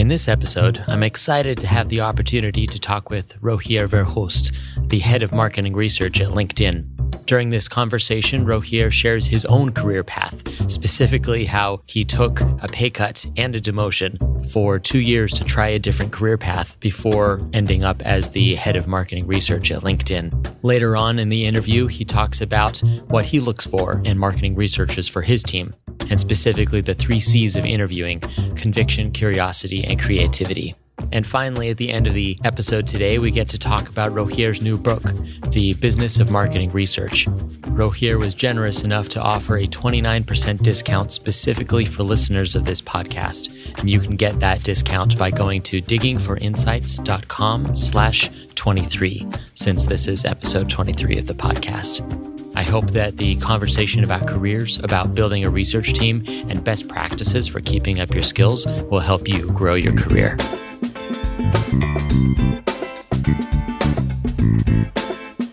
In this episode, I'm excited to have the opportunity to talk with Rogier Verhulst, the head of marketing research at LinkedIn. During this conversation, Rogier shares his own career path, specifically how he took a pay cut and a demotion for two years to try a different career path before ending up as the head of marketing research at LinkedIn. Later on in the interview, he talks about what he looks for in marketing researchers for his team and specifically the three C's of interviewing conviction, curiosity, and creativity. And finally, at the end of the episode today, we get to talk about Rogier's new book, The Business of Marketing Research. Rogier was generous enough to offer a 29% discount specifically for listeners of this podcast. And you can get that discount by going to diggingforinsights.com slash 23, since this is episode 23 of the podcast. I hope that the conversation about careers, about building a research team, and best practices for keeping up your skills will help you grow your career.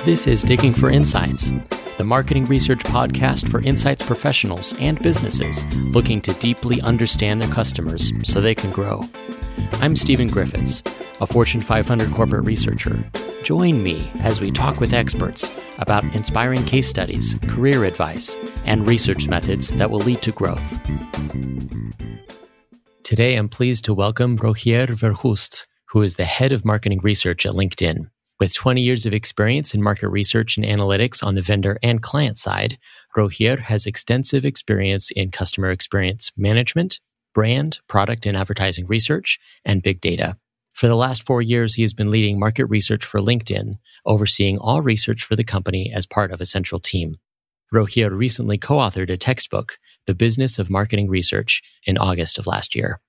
This is Digging for Insights, the marketing research podcast for insights professionals and businesses looking to deeply understand their customers so they can grow. I'm Stephen Griffiths, a Fortune 500 corporate researcher. Join me as we talk with experts about inspiring case studies, career advice, and research methods that will lead to growth. Today, I'm pleased to welcome Rogier Verhulst, who is the head of marketing research at LinkedIn. With 20 years of experience in market research and analytics on the vendor and client side, Rogier has extensive experience in customer experience management, brand, product and advertising research, and big data. For the last four years, he has been leading market research for LinkedIn, overseeing all research for the company as part of a central team. Rogier recently co-authored a textbook, The Business of Marketing Research, in August of last year.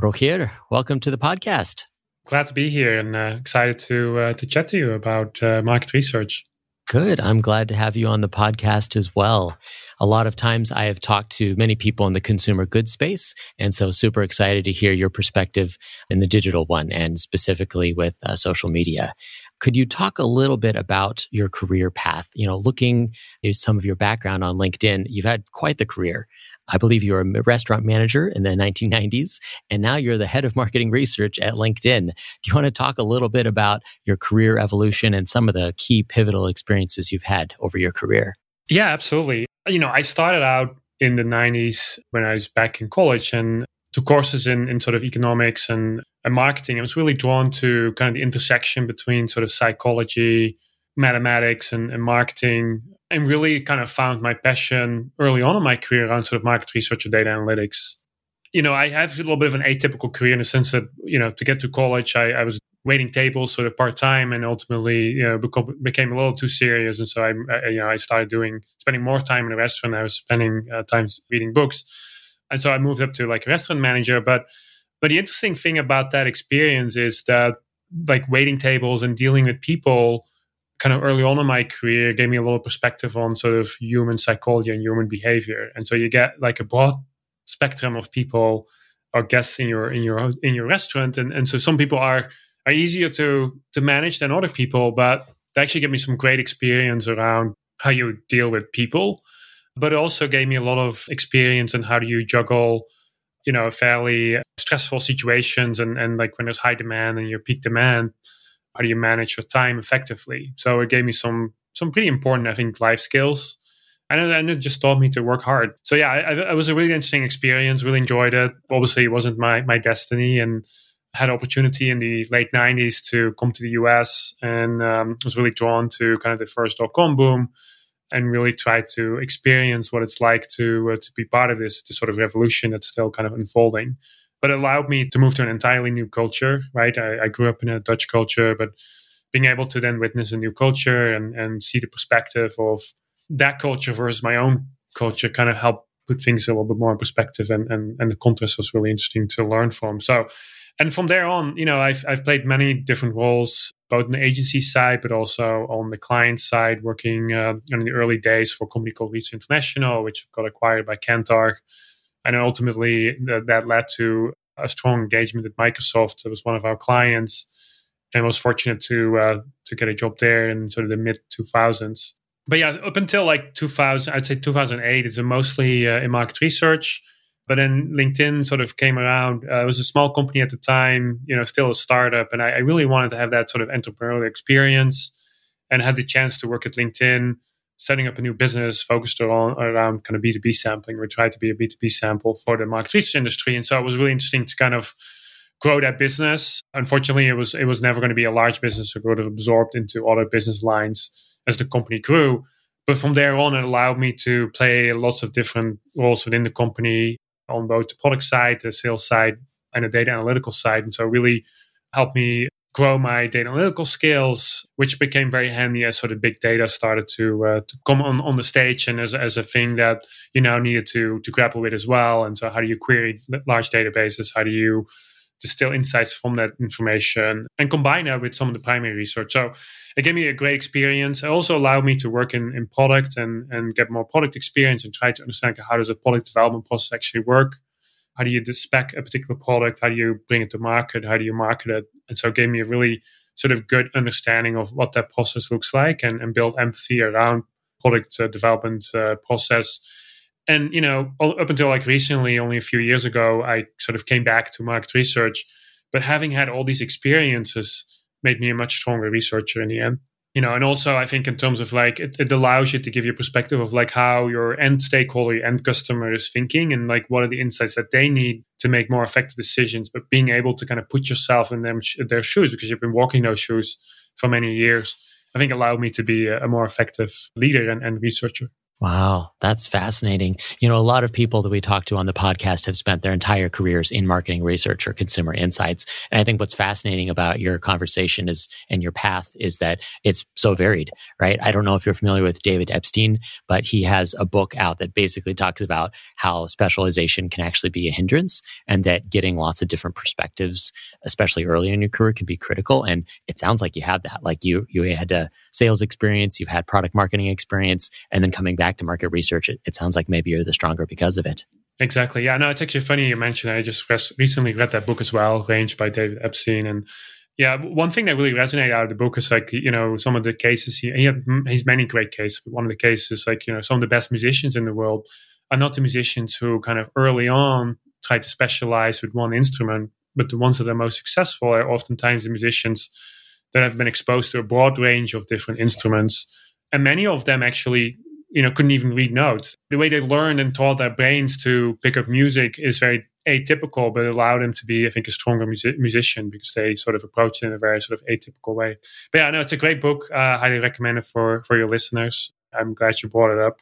Rogier, welcome to the podcast. Glad to be here and uh, excited to uh, to chat to you about uh, market research. Good. I'm glad to have you on the podcast as well. A lot of times I have talked to many people in the consumer goods space. And so super excited to hear your perspective in the digital one and specifically with uh, social media. Could you talk a little bit about your career path? You know, looking at some of your background on LinkedIn, you've had quite the career. I believe you were a restaurant manager in the 1990s, and now you're the head of marketing research at LinkedIn. Do you want to talk a little bit about your career evolution and some of the key pivotal experiences you've had over your career? Yeah, absolutely. You know, I started out in the 90s when I was back in college and took courses in, in sort of economics and, and marketing. I was really drawn to kind of the intersection between sort of psychology, mathematics, and, and marketing and really kind of found my passion early on in my career around sort of market research and data analytics. You know, I have a little bit of an atypical career in the sense that, you know, to get to college, I, I was waiting tables sort of part time and ultimately, you know, became a little too serious. And so I, I, you know, I started doing, spending more time in a restaurant. I was spending uh, time reading books. And so I moved up to like restaurant manager. But, but the interesting thing about that experience is that like waiting tables and dealing with people, kind of early on in my career gave me a lot of perspective on sort of human psychology and human behavior. And so you get like a broad spectrum of people or guests in your in your in your restaurant. And and so some people are are easier to to manage than other people, but they actually gave me some great experience around how you deal with people. But it also gave me a lot of experience in how do you juggle you know fairly stressful situations and and like when there's high demand and your peak demand how do you manage your time effectively? So it gave me some some pretty important i think life skills. And it, and it just taught me to work hard. So yeah it was a really interesting experience really enjoyed it. Obviously it wasn't my my destiny and had opportunity in the late 90s to come to the us and um, was really drawn to kind of the first dot-com boom and really try to experience what it's like to uh, to be part of this, this sort of revolution that's still kind of unfolding but it allowed me to move to an entirely new culture, right? I, I grew up in a Dutch culture, but being able to then witness a new culture and, and see the perspective of that culture versus my own culture kind of helped put things a little bit more in perspective and, and, and the contrast was really interesting to learn from. So, and from there on, you know, I've, I've played many different roles, both in the agency side, but also on the client side, working uh, in the early days for a company called Reach International, which got acquired by Kantar and ultimately th- that led to a strong engagement with Microsoft. It was one of our clients, and was fortunate to uh, to get a job there in sort of the mid 2000s. But yeah, up until like 2000, I'd say 2008, it's mostly uh, in market research. But then LinkedIn sort of came around. Uh, it was a small company at the time, you know, still a startup. And I, I really wanted to have that sort of entrepreneurial experience and had the chance to work at LinkedIn, setting up a new business focused around, around kind of B2B sampling. We tried to be a B2B sample for the market research industry. And so it was really interesting to kind of grow that business. Unfortunately, it was it was never going to be a large business. so It would have absorbed into other business lines as the company grew. But from there on, it allowed me to play lots of different roles within the company on both the product side, the sales side, and the data analytical side. And so really helped me grow my data analytical skills, which became very handy as sort of big data started to uh, to come on, on the stage and as, as a thing that you now needed to to grapple with as well. And so how do you query large databases? How do you distill insights from that information and combine that with some of the primary research. So it gave me a great experience. It also allowed me to work in, in product and, and get more product experience and try to understand how does a product development process actually work. How do you spec a particular product? How do you bring it to market? How do you market it? And so it gave me a really sort of good understanding of what that process looks like and, and build empathy around product uh, development uh, process and you know up until like recently only a few years ago i sort of came back to market research but having had all these experiences made me a much stronger researcher in the end you know and also i think in terms of like it, it allows you to give you a perspective of like how your end stakeholder your end customer is thinking and like what are the insights that they need to make more effective decisions. But being able to kind of put yourself in them their shoes because you've been walking those shoes for many years i think allowed me to be a, a more effective leader and, and researcher Wow, that's fascinating. You know, a lot of people that we talk to on the podcast have spent their entire careers in marketing research or consumer insights. And I think what's fascinating about your conversation is and your path is that it's so varied, right? I don't know if you're familiar with David Epstein, but he has a book out that basically talks about how specialization can actually be a hindrance and that getting lots of different perspectives, especially early in your career, can be critical. And it sounds like you have that. Like you you had a sales experience, you've had product marketing experience, and then coming back back to market research, it, it sounds like maybe you're the stronger because of it. Exactly. Yeah. No, it's actually funny you mentioned. I just recently read that book as well, Range by David Epstein, and yeah, one thing that really resonated out of the book is like you know some of the cases he he, he's many great cases. But one of the cases like you know some of the best musicians in the world are not the musicians who kind of early on try to specialize with one instrument, but the ones that are most successful are oftentimes the musicians that have been exposed to a broad range of different instruments, and many of them actually you know couldn't even read notes. The way they learned and taught their brains to pick up music is very atypical but allowed them to be i think a stronger music- musician because they sort of approach it in a very sort of atypical way. But yeah no it's a great book. Uh, highly recommend it for for your listeners. I'm glad you brought it up.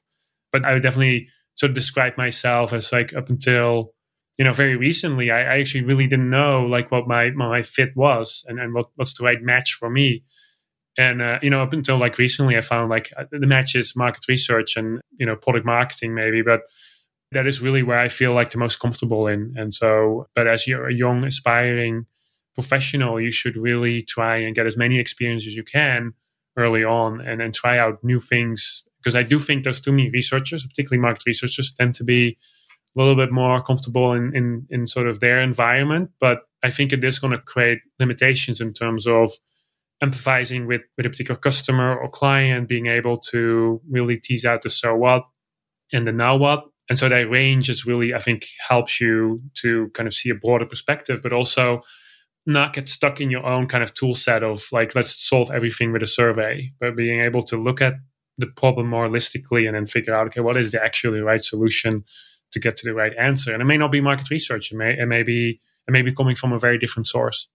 But i would definitely sort of describe myself as like up until you know very recently i, I actually really didn't know like what my my fit was and, and what, what's the right match for me and uh, you know up until like recently i found like uh, the match is market research and you know product marketing maybe but that is really where i feel like the most comfortable in. And so but as you're a young aspiring professional you should really try and get as many experiences as you can early on and then try out new things. Because i do think there's too many researchers particularly market researchers tend to be a little bit more comfortable in in, in sort of their environment. But i think it is going to create limitations in terms of empathizing with, with a particular customer or client, being able to really tease out the so what and the now what. And so that range is really, I think, helps you to kind of see a broader perspective, but also not get stuck in your own kind of tool set of like, let's solve everything with a survey, but being able to look at the problem more holistically and then figure out, okay, what is the actually right solution to get to the right answer? And it may not be market research. It may, it may be, it may be coming from a very different source.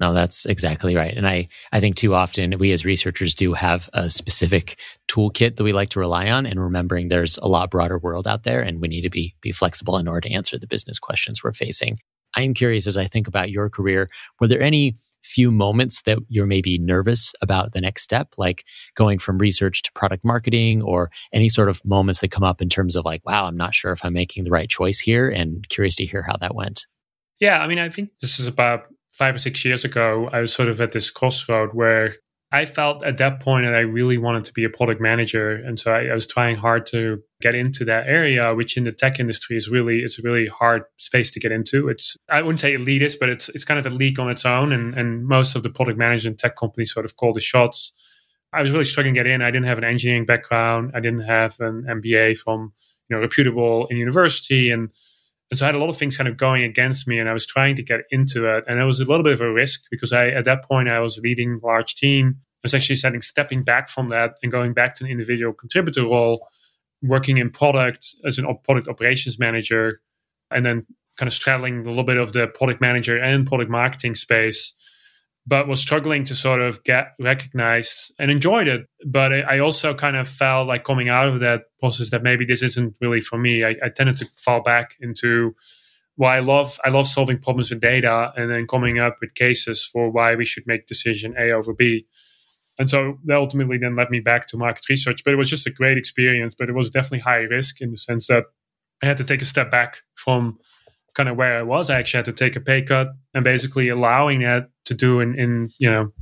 No, that's exactly right. And I, I think too often we as researchers do have a specific toolkit that we like to rely on and remembering there's a lot broader world out there and we need to be, be flexible in order to answer the business questions we're facing. I am curious as I think about your career, were there any few moments that you're maybe nervous about the next step, like going from research to product marketing or any sort of moments that come up in terms of like, wow, I'm not sure if I'm making the right choice here and curious to hear how that went. Yeah, I mean, I think this is about five or six years ago, I was sort of at this crossroad where I felt at that point that I really wanted to be a product manager, and so I, I, was trying hard to get into that area, which in the tech industry is really it's a really hard space to get into. It's I wouldn't say elitist, but it's it's kind of a league on its own, and and most of the product management tech companies sort of call the shots. I was really struggling to get in. I didn't have an engineering background. I didn't have an MBA from you know reputable in university, and And so I had a lot of things kind of going against me, and I was trying to get into it. And it was a little bit of a risk because I, at that point, I was leading a large team. I was actually setting, stepping back from that and going back to an individual contributor role, working in product as an product operations manager, and then kind of straddling a little bit of the product manager and product marketing space but was struggling to sort of get recognized and enjoyed it. But I also kind of felt like coming out of that process that maybe this isn't really for me. I, I tended to fall back into why I love I love solving problems with data and then coming up with cases for why we should make decision A over B. And so that ultimately then led me back to market research. But it was just a great experience, but it was definitely high risk in the sense that I had to take a step back from kind of where I was. I actually had to take a pay cut and basically allowing that to do in, in you know,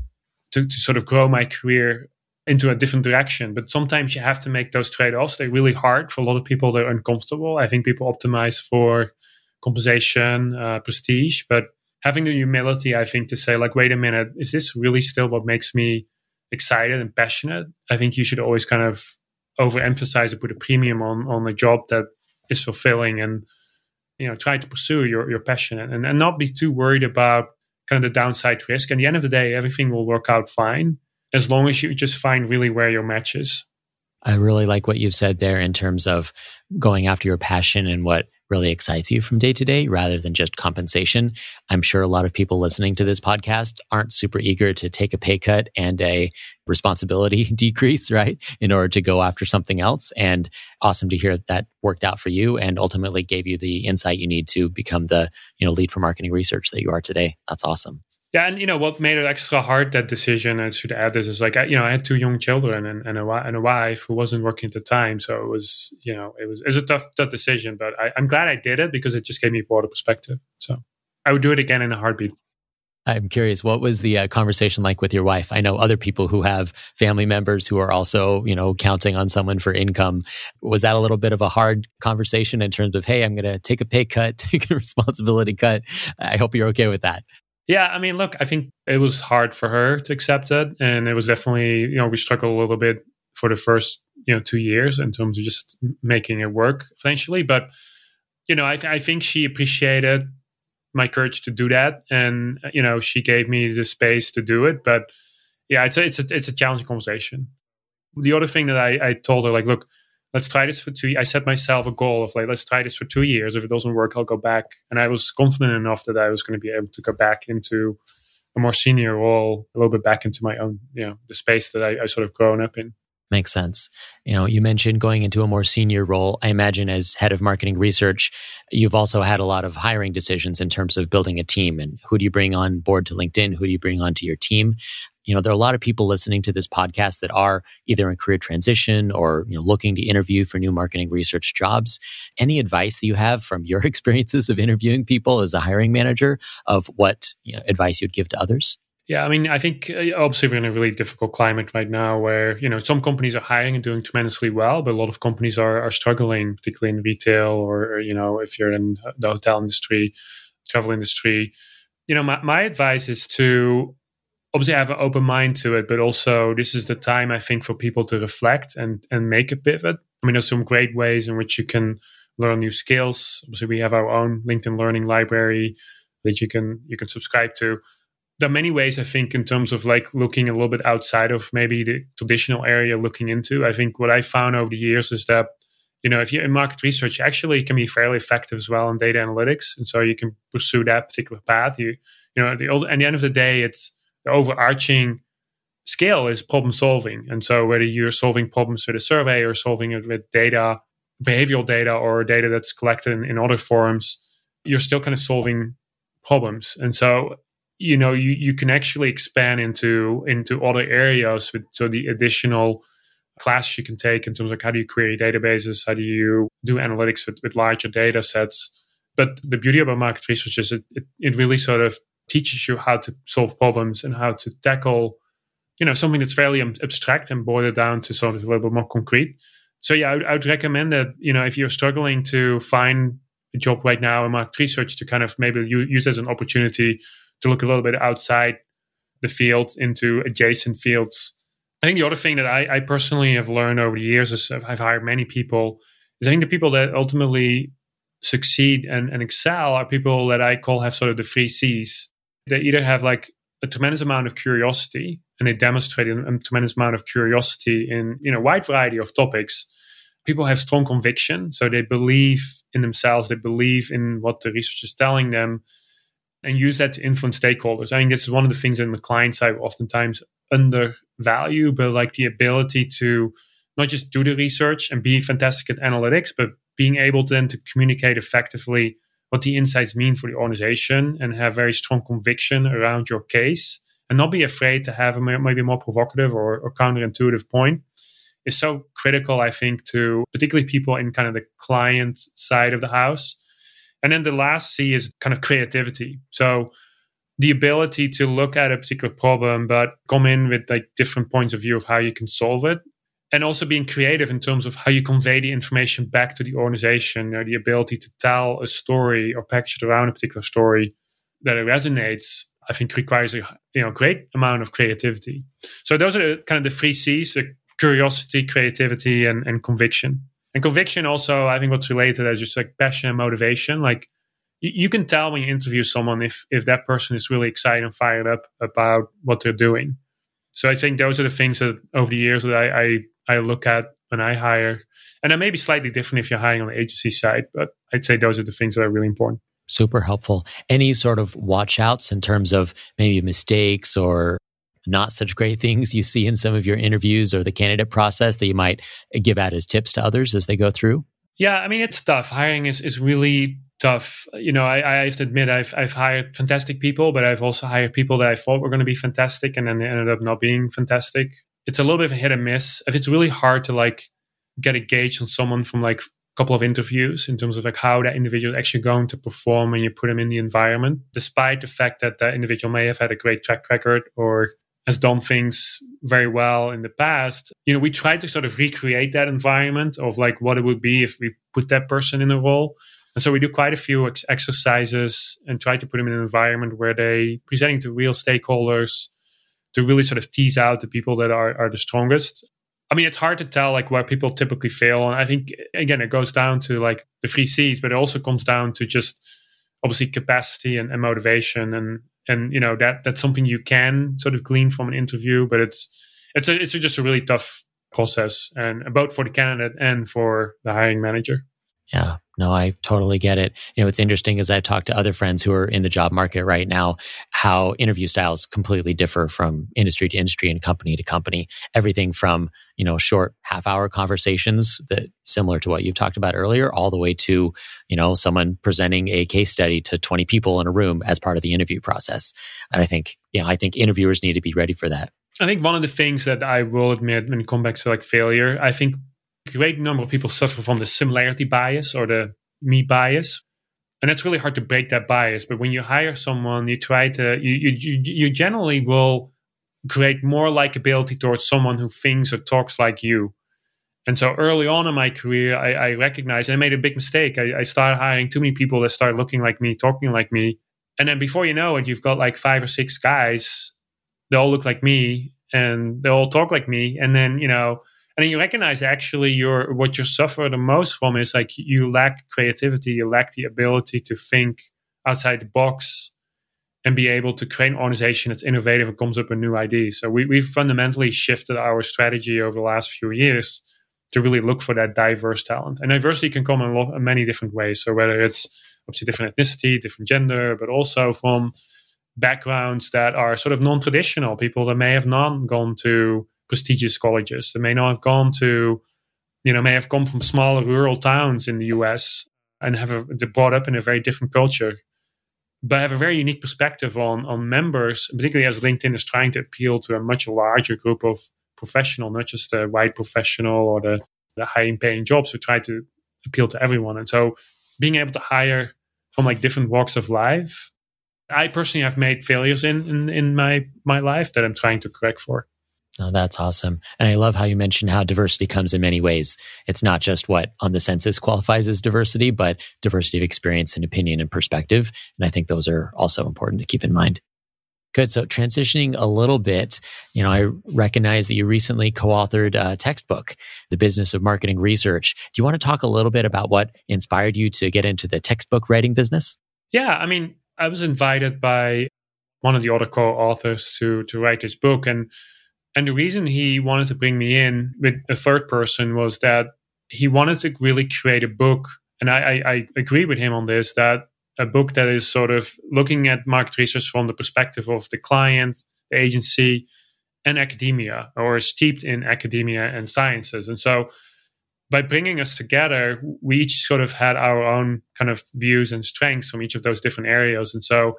to, to sort of grow my career into a different direction. But sometimes you have to make those trade offs. They're really hard for a lot of people. They're uncomfortable. I think people optimize for compensation, uh, prestige, but having the humility, I think, to say, like, wait a minute, is this really still what makes me excited and passionate? I think you should always kind of overemphasize and put a premium on on a job that is fulfilling and you know try to pursue your your passion and, and not be too worried about kind of the downside risk. And at the end of the day, everything will work out fine as long as you just find really where your match is. I really like what you've said there in terms of going after your passion and what really excites you from day to day rather than just compensation. I'm sure a lot of people listening to this podcast aren't super eager to take a pay cut and a responsibility decrease, right? In order to go after something else. And awesome to hear that worked out for you and ultimately gave you the insight you need to become the, you know, lead for marketing research that you are today. That's awesome. Yeah, and you know what made it extra hard that decision, and should add this is like I, you know I had two young children and, and a and a wife who wasn't working at the time, so it was you know it was it was a tough tough decision, but I, I'm glad I did it because it just gave me a broader perspective. So I would do it again in a heartbeat. I'm curious, what was the uh, conversation like with your wife? I know other people who have family members who are also, you know, counting on someone for income. Was that a little bit of a hard conversation in terms of, hey, I'm going to take a pay cut, take a responsibility cut? I hope you're okay with that. Yeah, I mean, look, I think it was hard for her to accept it, and it was definitely, you know, we struggled a little bit for the first, you know, two years in terms of just making it work financially. But you know, I, th- I think she appreciated my courage to do that, and uh, you know, she gave me the space to do it. But yeah, it's a, it's a it's a challenging conversation. The other thing that I, I told her, like, look, let's try this for two i set myself a goal of like let's try this for two years if it doesn't work i'll go back and i was confident enough that i was going to be able to go back into a more senior role a little bit back into my own you know the space that i, I sort of grown up in Makes sense. You know, you mentioned going into a more senior role. I imagine as head of marketing research, you've also had a lot of hiring decisions in terms of building a team and who do you bring on board to LinkedIn? Who do you bring onto your team? You know, there are a lot of people listening to this podcast that are either in career transition or, you know, looking to interview for new marketing research jobs. Any advice that you have from your experiences of interviewing people as a hiring manager of what, you know, advice you'd give to others? Yeah, I mean, I think uh, obviously we're in a really difficult climate right now where, you know, some companies are hiring and doing tremendously well, but a lot of companies are, are struggling, particularly in retail or, you know, if you're in the hotel industry, travel industry. You know, my, my advice is to obviously I have an open mind to it, but also this is the time I think for people to reflect and, and make a pivot. I mean, there's some great ways in which you can learn new skills. Obviously, we have our own LinkedIn learning library that you can you can subscribe to there are many ways I think in terms of like looking a little bit outside of maybe the traditional area looking into. I think what I found over the years is that you know if you're in market research, actually it can be fairly effective as well in data analytics, and so you can pursue that particular path. You you know the old, at the end of the day, it's the overarching scale is problem solving, and so whether you're solving problems with a survey or solving it with data, behavioral data, or data that's collected in, in other forms, you're still kind of solving problems, and so you know you, you can actually expand into into other areas with so the additional class you can take in terms of how do you create databases how do you do analytics with, with larger data sets. But the beauty about market research is it, it, it really sort of teaches you how to solve problems and how to tackle you know something that's fairly abstract and boil it down to of a little bit more concrete so yeah I would, I would recommend that you know if you're struggling to find a job right now in market research to kind of maybe use as an opportunity to look a little bit outside the field into adjacent fields. I think the other thing that I, I personally have learned over the years is I've hired many people is I think the people that ultimately succeed and, and excel are people that I call have sort of the three C's. They either have like a tremendous amount of curiosity and they demonstrate a tremendous amount of curiosity in you know wide variety of topics. People have strong conviction, so they believe in themselves, they believe in what the research is telling them, and use that to influence stakeholders. I think this is one of the things in the client side oftentimes undervalue, but like the ability to not just do the research and be fantastic at analytics, but being able then to communicate effectively what the insights mean for the organization and have very strong conviction around your case and not be afraid to have a maybe more provocative or, or counterintuitive point is so critical, I think, to particularly people in kind of the client side of the house. And then the last C is kind of creativity. So the ability to look at a particular problem, but come in with like different points of view of how you can solve it. And also being creative in terms of how you convey the information back to the organization, or the ability to tell a story or package it around a particular story that it resonates I think requires a you know great amount of creativity. So those are kind of the three C's: uh, curiosity, creativity, and, and conviction. And conviction also, I think, what's related is just like passion and motivation. Like you, you can tell when you interview someone if if that person is really excited and fired up about what they're doing. So I think those are the things that over the years that I I, I look at when I hire. And that may be slightly different if you're hiring on the agency side, but I'd say those are the things that are really important super helpful. Any sort of watch outs in terms of maybe mistakes or not such great things you see in some of your interviews or the candidate process that you might give out as tips to others as they go through? Yeah, I mean, it's tough. Hiring is, is really tough. You know, I, I have to admit, I've, I've hired fantastic people, but I've also hired people that I thought were going to be fantastic and then they ended up not being fantastic. It's a little bit of a hit and miss. If it's really hard to like get a gauge on someone from like a couple of interviews in terms of like how that individual is actually going to perform when you put them in the environment, despite the fact that that individual may have had a great track record or has done things very well in the past. You know, we try to sort of recreate that environment of like what it would be if we put that person in a role. And so we do quite a few ex- exercises and try to put them in an environment where they presenting to real stakeholders to really sort of tease out the people that are, are the strongest I mean, it's hard to tell like where people typically fail. And I think again, it goes down to like the three C's, but it also comes down to just obviously capacity and, and motivation. And and you know that that's something you can sort of glean from an interview, but it's it's a, it's a, just a really tough process, and both for the candidate and for the hiring manager. Yeah, no, I totally get it. You know, it's interesting as I've talked to other friends who are in the job market right now, how interview styles completely differ from industry to industry and company to company. Everything from, you know, short half hour conversations that similar to what you've talked about earlier, all the way to, you know, someone presenting a case study to 20 people in a room as part of the interview process. And I think, you know, I think interviewers need to be ready for that. I think one of the things that I will admit when it comes back to like failure, I think great number of people suffer from the similarity bias or the me bias. And it's really hard to break that bias. But when you hire someone, you try to, you, you, you generally will create more likability towards someone who thinks or talks like you. And so early on in my career, I, I recognized I made a big mistake. I, I started hiring too many people that started looking like me, talking like me. And then before you know it, you've got like five or six guys. They all look like me and they all talk like me. And then, you know, and then you recognize actually your what you suffer the most from is like you lack creativity you lack the ability to think outside the box and be able to create an organization that's innovative and comes up with new ideas. So we, we've fundamentally shifted our strategy over the last few years to really look for that diverse talent. And diversity can come in, lot, in many different ways. So whether it's obviously different ethnicity different gender but also from backgrounds that are sort of non-traditional people that may have not gone to prestigious colleges. They may not have gone to, you know, may have come from smaller rural towns in the US and have a, brought up in a very different culture, but have a very unique perspective on on members, particularly as LinkedIn is trying to appeal to a much larger group of professional, not just the white professional or the, the high paying jobs. We try to appeal to everyone. And so being able to hire from like different walks of life, I personally have made failures in, in, in my, my life that I'm trying to correct for. Oh, that's awesome. And I love how you mentioned how diversity comes in many ways. It's not just what on the census qualifies as diversity, but diversity of experience and opinion and perspective. And I think those are also important to keep in mind. Good. So transitioning a little bit, you know, I recognize that you recently co-authored a textbook, The Business of Marketing Research. Do you want to talk a little bit about what inspired you to get into the textbook writing business? Yeah, I mean, I was invited by one of the other co-authors to to write this book and and the reason he wanted to bring me in with a third person was that he wanted to really create a book and I, I, I agree with him on this that a book that is sort of looking at market research from the perspective of the client, the agency, and academia, or steeped in academia and sciences. And so, by bringing us together, we each sort of had our own kind of views and strengths from each of those different areas. And so,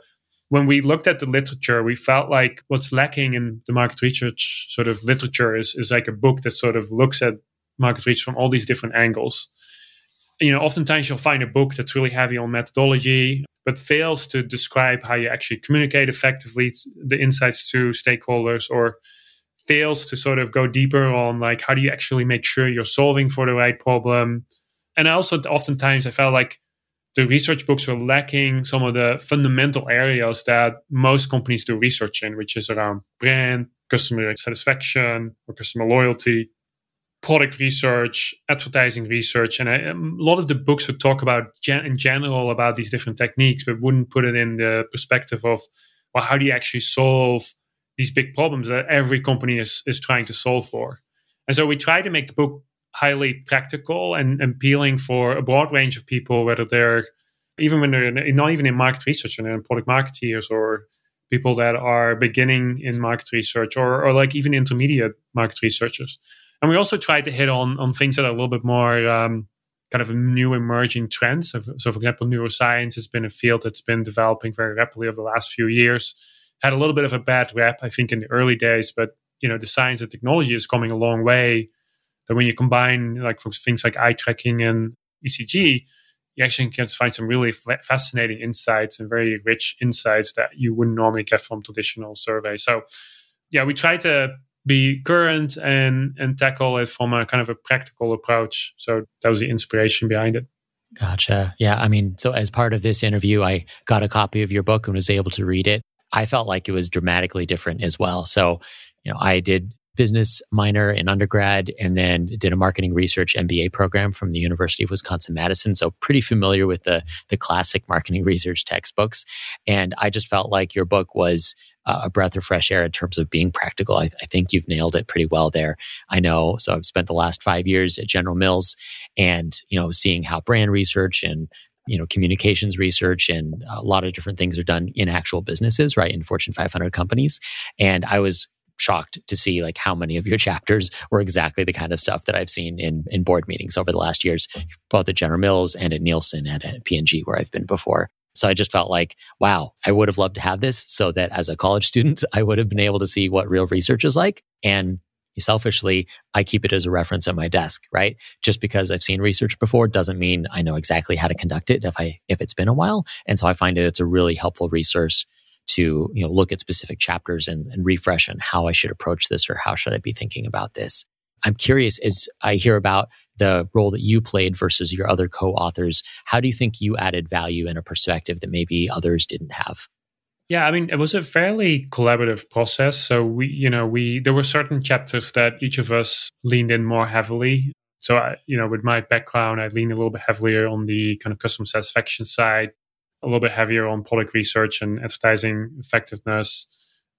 when we looked at the literature, we felt like what's lacking in the market research sort of literature is, is like a book that sort of looks at market research from all these different angles you know, oftentimes you'll find a book that's really heavy on methodology, but fails to describe how you actually communicate effectively the insights to stakeholders or fails to sort of go deeper on like how do you actually make sure you're solving for the right problem. And I also oftentimes I felt like the research books were lacking some of the fundamental areas that most companies do research in, which is around brand, customer satisfaction, or customer loyalty product research, advertising research, and I, um, a lot of the books would talk about gen- in general about these different techniques, but wouldn't put it in the perspective of well, how do you actually solve these big problems that every company is is trying to solve for? And so we try to make the book highly practical and appealing for a broad range of people, whether they're even when they're in, not even in market research, and in product marketeers or people that are beginning in market research or, or like even intermediate market researchers. And we also tried to hit on on things that are a little bit more um, kind of new emerging trends. So, so, for example, neuroscience has been a field that's been developing very rapidly over the last few years. Had a little bit of a bad rep, I think, in the early days, but you know, the science and technology is coming a long way. That when you combine like things like eye tracking and ECG, you actually can find some really fascinating insights and very rich insights that you wouldn't normally get from traditional surveys. So, yeah, we try to be current and and tackle it from a kind of a practical approach. So that was the inspiration behind it. Gotcha. Yeah. I mean, so as part of this interview, I got a copy of your book and was able to read it. I felt like it was dramatically different as well. So, you know, I did business minor in undergrad and then did a marketing research MBA program from the University of Wisconsin Madison. So pretty familiar with the the classic marketing research textbooks. And I just felt like your book was uh, a breath of fresh air in terms of being practical. I, I, think you've nailed it pretty well there. I know. So I've spent the last five years at General Mills and, you know, seeing how brand research and, you know, communications research and a lot of different things are done in actual businesses, right? In Fortune 500 companies. And I was shocked to see like how many of your chapters were exactly the kind of stuff that I've seen in in board meetings over the last years, both at General Mills and at Nielsen and at P&G where I've been before. So I just felt like, wow, I would have loved to have this so that as a college student, I would have been able to see what real research is like. And selfishly, I keep it as a reference at my desk, right? Just because I've seen research before doesn't mean I know exactly how to conduct it if I, if it's been a while. And so I find it, it's a really helpful resource to, you know, look at specific chapters and, and refresh on how I should approach this or how should I be thinking about this. I'm curious as I hear about the role that you played versus your other co-authors. How do you think you added value in a perspective that maybe others didn't have? Yeah, I mean, it was a fairly collaborative process. So we, you know, we there were certain chapters that each of us leaned in more heavily. So, I, you know, with my background, I leaned a little bit heavier on the kind of customer satisfaction side, a little bit heavier on product research and advertising effectiveness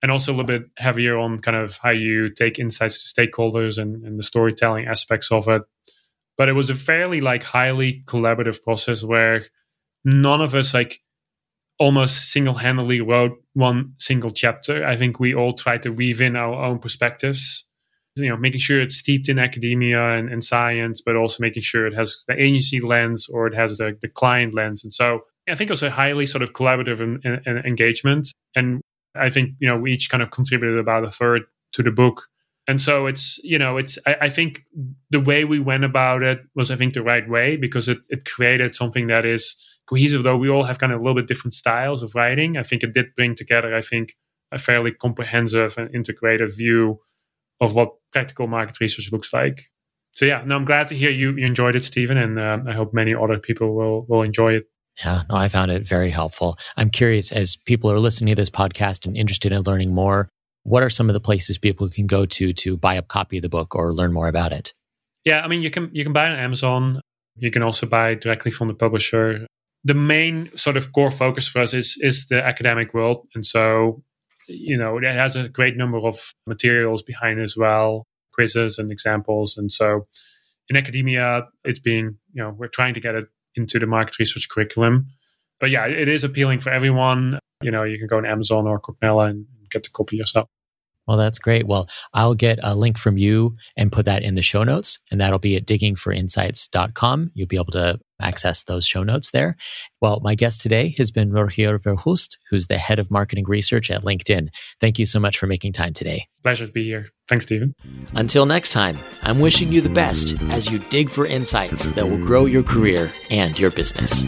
and also a little bit heavier on kind of how you take insights to stakeholders and, and the storytelling aspects of it. But it was a fairly like highly collaborative process where none of us like almost single-handedly wrote one single chapter. I think we all tried to weave in our own perspectives, you know, making sure it's steeped in academia and, and science, but also making sure it has the agency lens or it has the, the client lens. And so I think it was a highly sort of collaborative and, and engagement. And I think, you know, we each kind of contributed about a third to the book. And so it's, you know, it's, I, I, think the way we went about it was, I think, the right way because it, it created something that is cohesive, though we all have kind of a little bit different styles of writing. I think it did bring together, I think, a fairly comprehensive and integrated view of what practical market research looks like. So yeah, no, I'm glad to hear you, you enjoyed it, Stephen, and uh, I hope many other people will will enjoy it. Yeah, no, I found it very helpful. I'm curious, as people are listening to this podcast and interested in learning more, what are some of the places people can go to to buy a copy of the book or learn more about it? Yeah, I mean, you can you can buy on Amazon. You can also buy directly from the publisher. The main sort of core focus for us is is the academic world, and so you know it has a great number of materials behind as well, quizzes and examples, and so in academia, it's being you know we're trying to get it into the market research curriculum. But yeah, it is appealing for everyone. You know, you can go on Amazon or Cornell and get the copy yourself. Well, that's great. Well, I'll get a link from you and put that in the show notes, and that'll be at diggingforinsights.com. You'll be able to access those show notes there. Well, my guest today has been Rogier Verhulst, who's the head of marketing research at LinkedIn. Thank you so much for making time today. Pleasure to be here. Thanks, Stephen. Until next time, I'm wishing you the best as you dig for insights that will grow your career and your business.